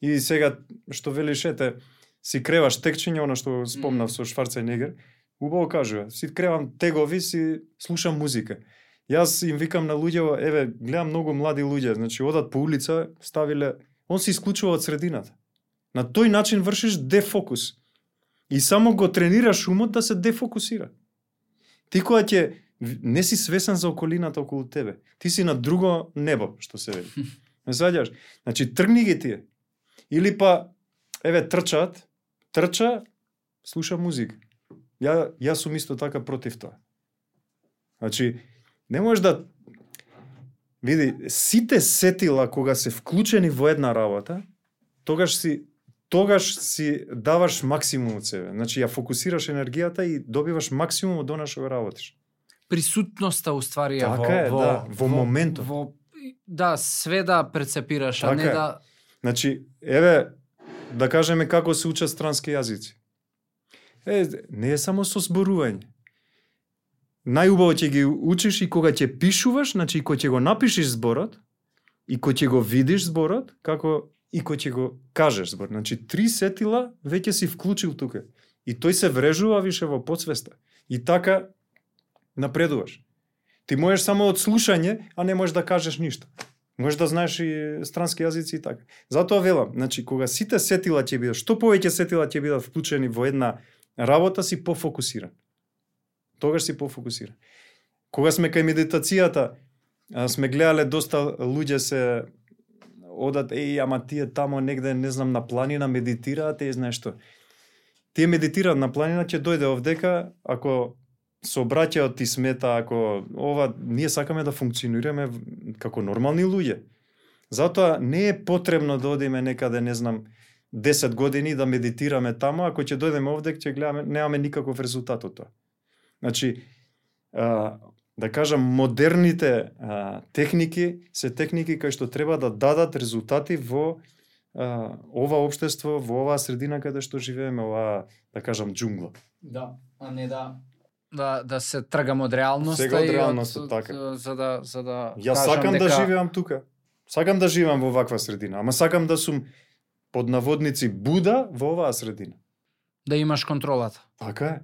И сега, што велиш, ете, си креваш текчење, оно што спомнав со Шварценегер, убаво кажува, си кревам тегови, си слушам музика. Јас им викам на луѓе, еве, гледам многу млади луѓе, значи одат по улица, ставиле, он се исклучува од средината. На тој начин вршиш дефокус. И само го тренираш умот да се дефокусира. Ти кога ќе не си свесен за околината околу тебе. Ти си на друго небо, што се вели. Не сваѓаш? Значи тргни ги тие. Или па еве трчаат, трча, слуша музика. Ја јас сум исто така против тоа. Значи не можеш да види сите сетила кога се вклучени во една работа, тогаш си тогаш си даваш максимум од себе. Значи ја фокусираш енергијата и добиваш максимум од она што работиш. Присутноста уствари така во, е, во, да, во моментот. Во, да, све да прецепираш, Така а не е. да Значи, еве, да кажеме како се учат странски јазици. Е, не е само со зборување. Најубаво ќе ги учиш и кога ќе пишуваш, значи и кога ќе го напишеш зборот, и кога ќе го видиш зборот, како и кога ќе го кажеш збор. Значи, три сетила веќе си вклучил тука. И тој се врежува више во подсвеста. И така напредуваш. Ти можеш само од слушање, а не можеш да кажеш ништо. Може да знаеш и странски јазици и така. Затоа велам, значи кога сите сетила ќе бидат, што повеќе сетила ќе бидат вклучени во една работа си пофокусиран. Тогаш си пофокусиран. Кога сме кај медитацијата, сме гледале доста луѓе се одат, еј, ама тие тамо негде, не знам, на планина медитираат, еј, знаеш што. Тие медитираат на планина, ќе дојде овдека, ако сообраќајот ти смета, ако ова, ние сакаме да функционираме како нормални луѓе. Затоа не е потребно да одиме некаде, не знам, 10 години да медитираме тамо, ако ќе дојдеме овде, ќе гледаме, немаме никаков резултат од тоа. Значи, а, да кажам, модерните а, техники се техники кои што треба да дадат резултати во а, ова општество, во оваа средина каде што живееме, оваа, да кажам, джунгла. Да, а не да да да се тргам од реалноста Сега од и реалноста, од- така. за да за да кажам сакам дека... да живеам тука. Сакам да живеам во ваква средина, ама сакам да сум под наводници буда во оваа средина. да имаш контролата. Така е.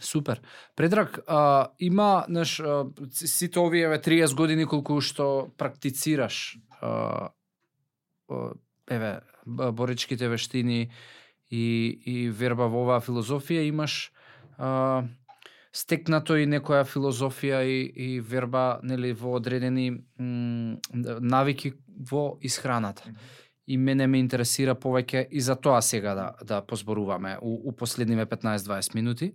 Супер. Предраг, а, има, а, ц- сите овие еве 30 години колку што практицираш а, а, еве б- боречките вештини и и верба во оваа филозофија имаш а, стекнато и некоја филозофија и, и верба нели во одредени м, навики во исхраната. И мене ме интересира повеќе и за тоа сега да да позборуваме у, у последниве 15-20 минути.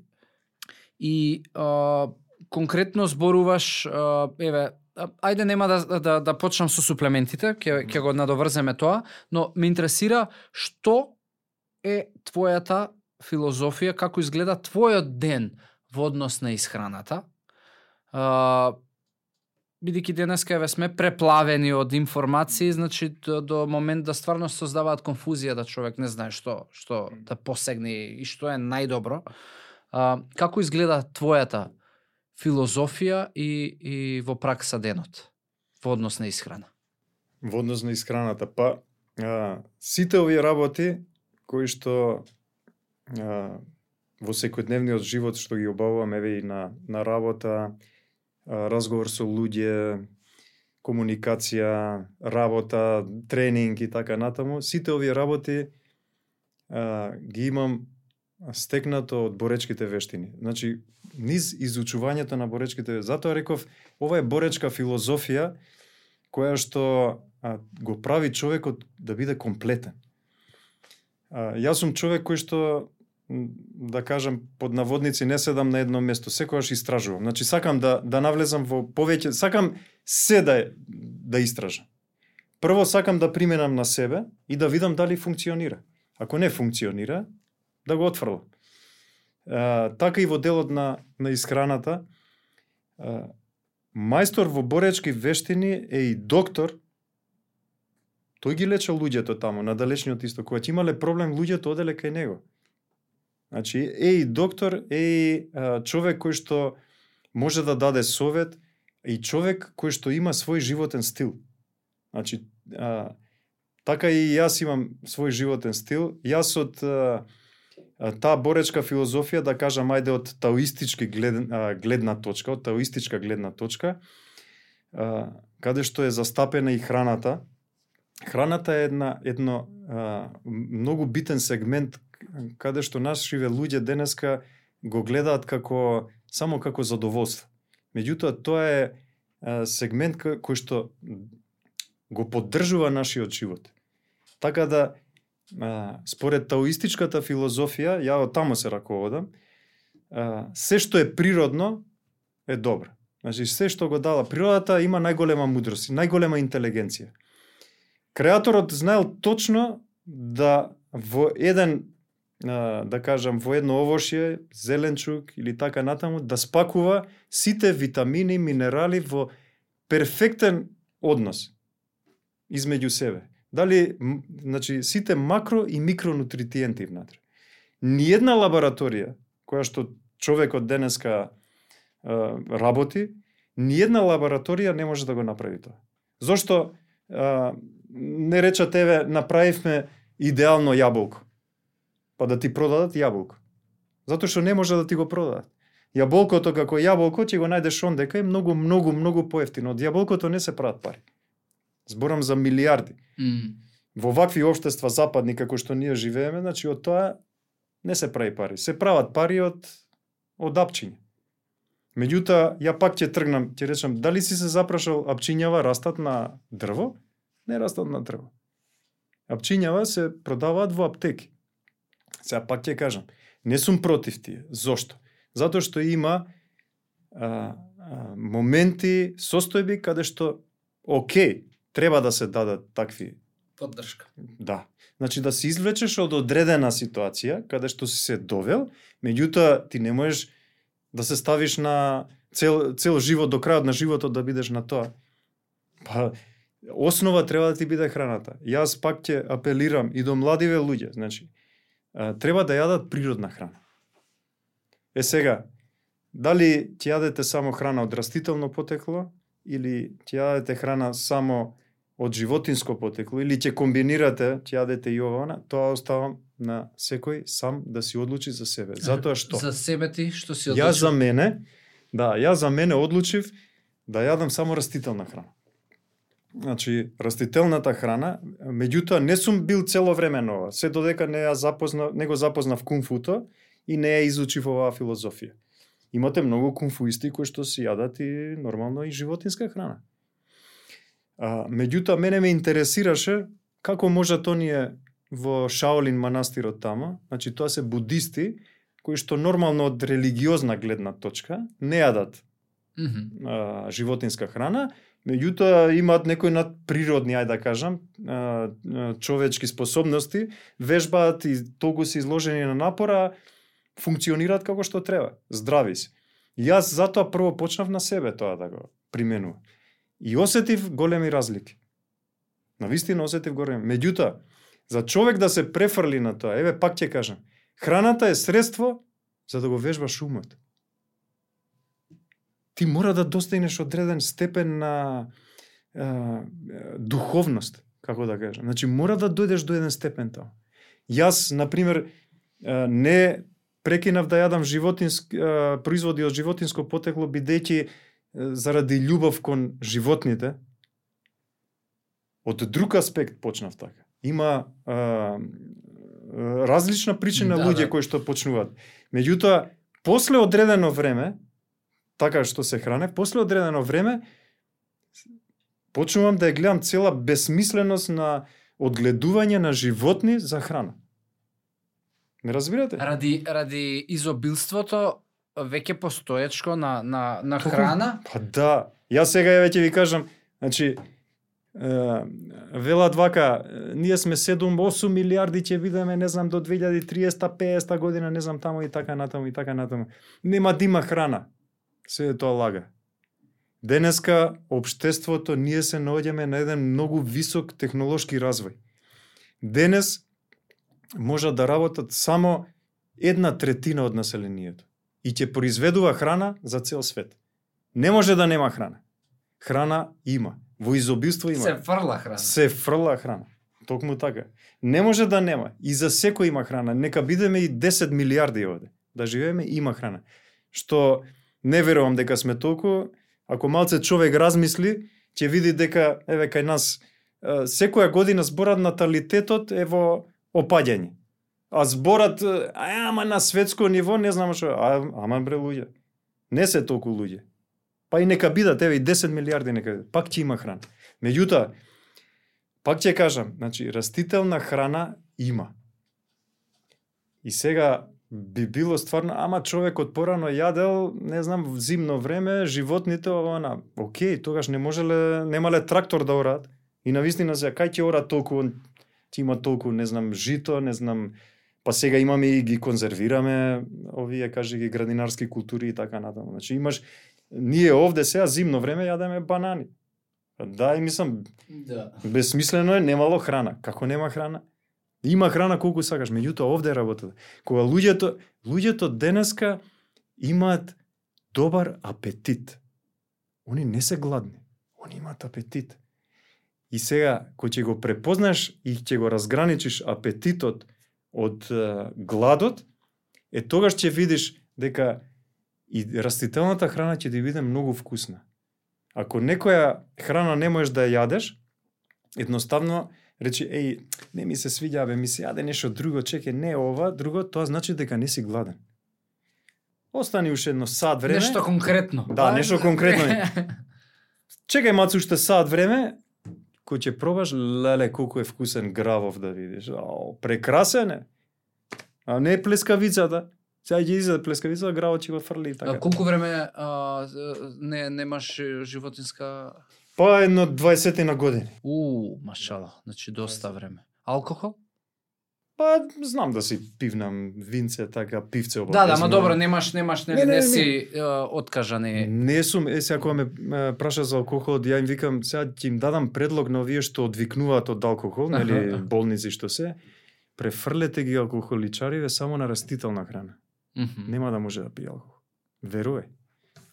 И а, конкретно зборуваш а, еве ајде нема да да да почнам со суплементите, ќе ќе го надоврземе тоа, но ме интересира што е твојата филозофија, како изгледа твојот ден во однос на исхраната. А, бидејќи денеска еве сме преплавени од информации, значи до, до момент да стварно создаваат конфузија да човек не знае што што да посегне и што е најдобро. А, како изгледа твојата филозофија и, и во пракса денот во однос на исхрана? Во однос на исхраната, па а, сите овие работи кои што а, во секојдневниот живот што ги обавувам еве и на на работа, разговор со луѓе, комуникација, работа, тренинг и така натаму, сите овие работи а, ги имам стекнато од боречките вештини. Значи, низ изучувањето на боречките Затоа реков, ова е боречка филозофија која што а, го прави човекот да биде комплетен. А, јас сум човек кој што да кажам под наводници не седам на едно место, секогаш истражувам. Значи сакам да да навлезам во повеќе, сакам се да да истражам. Прво сакам да применам на себе и да видам дали функционира. Ако не функционира, да го отфрлам. Така и во делот на, на исхраната, а, мајстор во боречки вештини е и доктор, тој ги леча луѓето таму, на далечниот исток. Кога имале проблем, луѓето оделе кај него. Значи, е и доктор, е и а, човек кој што може да даде совет, и човек кој што има свој животен стил. Значи, а, така и јас имам свој животен стил. Јас од а, таа боречка филозофија, да кажам, ајде од таоистички глед, гледна точка, од таоистичка гледна точка, каде што е застапена и храната. Храната е една, едно многу битен сегмент каде што нашиве луѓе денеска го гледаат како само како задоволство. Меѓутоа тоа е сегмент кој што го поддржува нашиот живот. Така да според таоистичката филозофија, ја од тамо се раководам, се што е природно е добро. Значи, се што го дала природата има најголема мудрост, најголема интелигенција. Креаторот знаел точно да во еден да кажам, во едно овошје, зеленчук или така натаму, да спакува сите витамини, минерали во перфектен однос измеѓу себе. Дали, значи, сите макро и микронутритиенти внатре. Ниједна лабораторија, која што човекот денеска е, работи, ниједна лабораторија не може да го направи тоа. Зошто е, не речат еве направивме идеално јаболко, па да ти продадат јаболко. Затоа што не може да ти го продадат. Јаболкото како јаболко ќе го најдеш ондека е многу, многу, многу поевтино. Од јаболкото не се прават пари. Зборам за милиарди. Mm. Во вакви обштества западни како што ние живееме, значи од тоа не се прави пари. Се прават пари од од апчиња. Меѓутоа, ја пак ќе тргнам, ќе речам, дали си се запрашал апчињава растат на дрво? Не растат на дрво. Апчињава се продаваат во аптеки. Сега пак ќе кажам, не сум против тие. Зошто? Затоа што има а, а, моменти, состојби каде што окей, треба да се дадат такви поддршка. Да. Значи да се извлечеш од одредена ситуација каде што си се довел, меѓутоа ти не можеш да се ставиш на цел цел живот до крајот на животот да бидеш на тоа. Па основа треба да ти биде храната. Јас пак ќе апелирам и до младиве луѓе, значи треба да јадат природна храна. Е сега, дали ќе јадете само храна од растително потекло или ќе јадете храна само од животинско потекло или ќе комбинирате, ќе јадете и ова, тоа оставам на секој сам да си одлучи за себе. Затоа што За себе ти што си одлучил? Јас за мене, да, јас за мене одлучив да јадам само растителна храна. Значи, растителната храна, меѓутоа не сум бил цело време нова, се додека не ја запозна, не го запознав кунфуто и не ја изучив оваа филозофија. Имате многу кунфуисти кои што си јадат и нормално и животинска храна. А, меѓутоа, мене ме интересираше како можат оние во Шаолин манастирот тама, значи тоа се будисти, кои што нормално од религиозна гледна точка не јадат mm -hmm. а, животинска храна, меѓутоа имаат некои надприродни, ајде да кажам, човечки способности, вежбаат и толку се изложени на напора, функционираат како што треба, здрави се. Јас затоа прво почнав на себе тоа да го применувам. И осетив големи разлики. На вистина осетив големи. Меѓутоа, за човек да се префрли на тоа, еве пак ќе кажам, храната е средство за да го вежбаш умот. Ти мора да достигнеш одреден степен на е, духовност, како да кажам. Значи, мора да дојдеш до еден степен тоа. Јас, например, не прекинав да јадам животински производи од животинско потекло бидејќи заради љубов кон животните, од друг аспект почнав така. Има а, различна причина Да, луѓе да. кои што почнуваат. Меѓутоа, после одредено време, така што се хране, после одредено време почнувам да ја гледам цела безсмисленост на одгледување на животни за храна. Не разбирате? Ради ради изобилството веќе постоечко на на на храна. Па да, јас сега ја веќе ви кажам, значи е, велат вака, е, ние сме 7-8 милиарди ќе бидеме, не знам, до 2030-50 година, не знам, тамо и така натаму и така натаму. Нема да има храна. Се е тоа лага. Денеска општеството ние се наоѓаме на еден многу висок технолошки развој. Денес можат да работат само една третина од населението и ќе произведува храна за цел свет. Не може да нема храна. Храна има. Во изобилство има. Се фрла храна. Се фрла храна. Токму така. Не може да нема. И за секој има храна. Нека бидеме и 10 милиарди овде. Да живееме, има храна. Што не верувам дека сме толку. Ако малце човек размисли, ќе види дека, еве, кај нас, секоја година зборат наталитетот е во опаѓање. А зборат, а, ама на светско ниво, не знам што, а, ама бре луѓе. Не се толку луѓе. Па и нека бидат, еве, и 10 милиарди нека бидат. Пак ќе има храна. Меѓутоа, пак ќе кажам, значи, растителна храна има. И сега би било стварно, ама човекот порано јадел, не знам, в зимно време, животните, ова, она. Океј, тогаш не можеле, немале трактор да орат. И на вистина сега, кај ќе ора толку, ќе има толку, не знам, жито, не знам, па сега имаме и ги конзервираме, овие, кажи ги, градинарски култури и така натаму. Значи имаш, ние овде сега зимно време јадеме банани. Да, и мислам, Да. Безсмислено е, немало храна. Како нема храна? Има храна колку сакаш, меѓутоа овде работат. Кога луѓето, луѓето денеска имаат добар апетит. Они не се гладни. Они имаат апетит. И сега, кој ќе го препознаш и ќе го разграничиш апетитот од е, гладот, е тогаш ќе видиш дека и растителната храна ќе ти биде многу вкусна. Ако некоја храна не можеш да ја јадеш, едноставно речи, еј, не ми се свиѓа, бе, ми се јаде нешто друго, чеке, не ова, друго, тоа значи дека не си гладен. Остани уште едно сат време. Нешто конкретно. Да, нешто конкретно Чекај мац уште сат време, кој ќе пробаш, леле, колку е вкусен гравов да видиш. Ао, прекрасен е. А не плескавицата. Сега ќе изеде плескавицата, гравот ќе го фрли и така. А, колку време а, не немаш животинска Па едно 20 на години. У, машала, значи доста време. Алкохол? Па знам да си пивнам винце, така пивце Да, да, ма добро, немаш, немаш, нели, Не, не, не, не, не. си е, откажани. Не сум, е сега кога ме праша за алкохол, ја им викам, сега ќе им дадам предлог на овие што одвикнуваат од алкохол, нели, болници што се, префрлете ги алкохоличариве само на растителна храна. Мгм. Нема да може да пие алкохол. Верувај.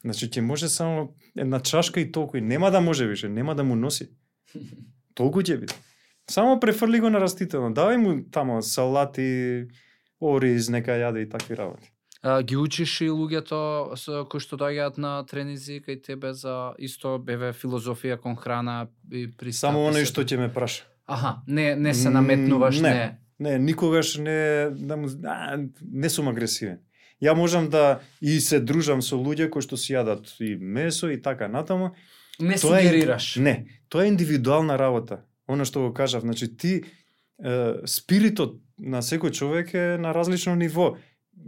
Значи ќе може само една чашка и толку и нема да може више, нема да му носи. Толку ќе биде. Само префрли го на растително. Давај му тамо салати, ориз, нека јаде и такви работи. А, ги учиш и луѓето со кои што доаѓаат на тренизи кај тебе за исто беве филозофија кон храна и пристап. Само оној што ќе ме праша. Аха, не не се наметнуваш, Не. не. Не, никогаш не да му а, не сум агресивен. Ја можам да и се дружам со луѓе кои што си јадат и месо и така натаму. Не Тоа е- сугерираш. Не, тоа е индивидуална работа. Она што го кажав, значи ти е, спиритот на секој човек е на различно ниво.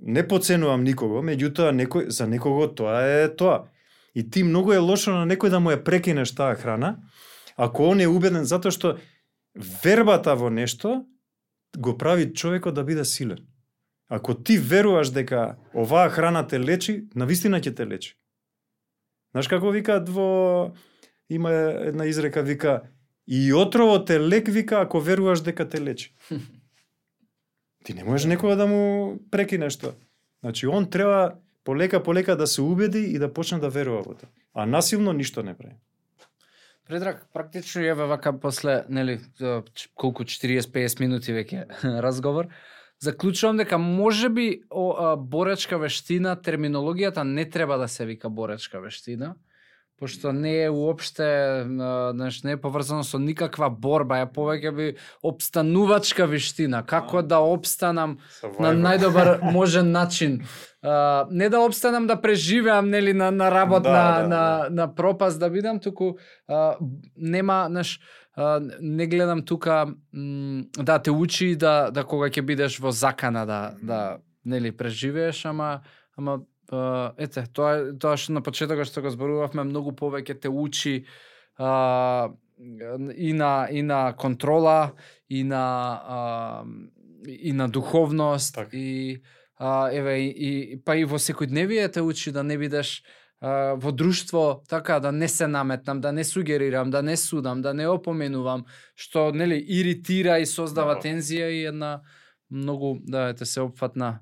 Не поценувам никого, меѓутоа некој за некого тоа е тоа. И ти многу е лошо на некој да му ја прекинеш таа храна, ако он е убеден затоа што вербата во нешто го прави човекот да биде силен. Ако ти веруваш дека оваа храна те лечи, навистина ќе те лечи. Знаеш како викаат во има една изрека вика и отровот е лек вика ако веруваш дека те лечи. Ти не можеш некога да му прекинеш тоа. Значи он треба полека полека да се убеди и да почне да верува во тоа. А насилно ништо не прави. Предраг, практично еве вака после, нели, колку 40-50 минути веќе разговор, заклучувам дека можеби о, а, боречка вештина, терминологијата не треба да се вика боречка вештина, пошто не е уопште, знаеш, не е поврзано со никаква борба, е повеќе би обстанувачка виштина, како да обстанам на најдобар можен начин. Uh, не да обстанам да преживеам нели на на работ да, на, да, на да. на пропаст да бидам, туку uh, нема, знаеш, не гледам тука да те учи да да кога ќе бидеш во закана да да нели преживееш, ама ама ете, тоа тоа што на почетокот што го зборувавме многу повеќе те учи uh, и на и на контрола и на uh, и на духовност так. и uh, еве и, и па и во секојдневие те учи да не бидеш во друштво така да не се наметнам, да не сугерирам, да не судам, да не опоменувам, што нели иритира и создава да. тензија и една многу да ете се опфатна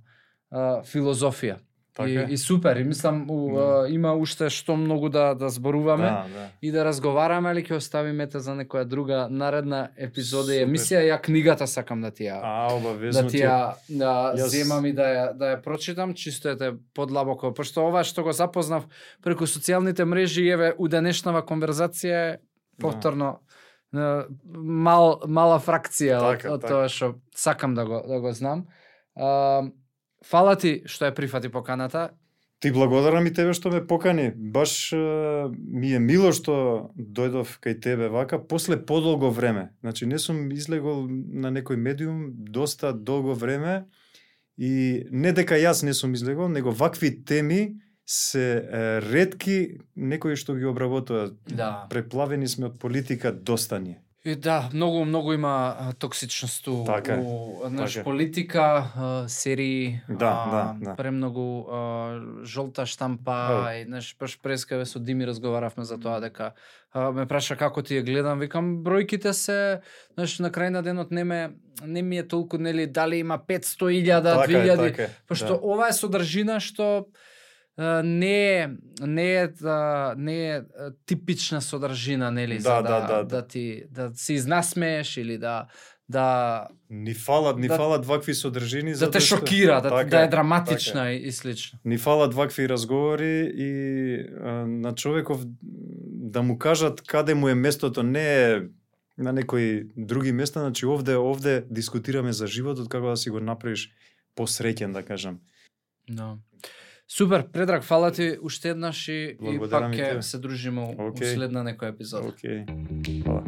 филозофија. Така. И, и супер, и мислам у, да. има уште што многу да да зборуваме да, да. и да разговараме, али ќе оставиме те за некоја друга наредна епизода и емисија. Ја книгата сакам да ти ја а, да ти ја да јас... земам и да ја да ја прочитам, чисто ете подлабоко, пошто ова што го запознав преку социјалните мрежи еве у денешнава конверзација е повторно да. мал мала фракција така, од, од така. тоа што сакам да го да го знам. А, Фала ти што ја прифати поканата. Ти благодарам и тебе што ме покани. Баш ми е мило што дојдов кај тебе вака после подолго време. Значи не сум излегол на некој медиум доста долго време и не дека јас не сум излегол, него вакви теми се редки некои што ги обработува. Да. Преплавени сме од политика доста ние. И да, многу многу има токсичност у, така, у наш така. политика, серии, да, а, да, да. премногу а, жолта штампа да. и наш баш прескаве со Дими разговаравме за тоа дека а, ме праша како ти ја гледам, викам бројките се, знаеш, на крај на денот не ме не ми е толку нели дали има 500.000, 2000, така, пошто да. ова е содржина што не е не е да, не е типична содржина нели да, за да, да, да, да, да ти да се изнасмееш или да да ни фалат ни да, фалат вакви содржини да те шокира, да, така, да е драматична така. и, слично. Ни фалат вакви разговори и а, на човеков да му кажат каде му е местото не е на некои други места, значи овде овде дискутираме за животот како да си го направиш посреќен да кажам. Да. No. Супер, Предраг, фала ти уште еднаш и, и пак ќе се дружиме okay. у следна некој епизод. Океј. Okay. Фала.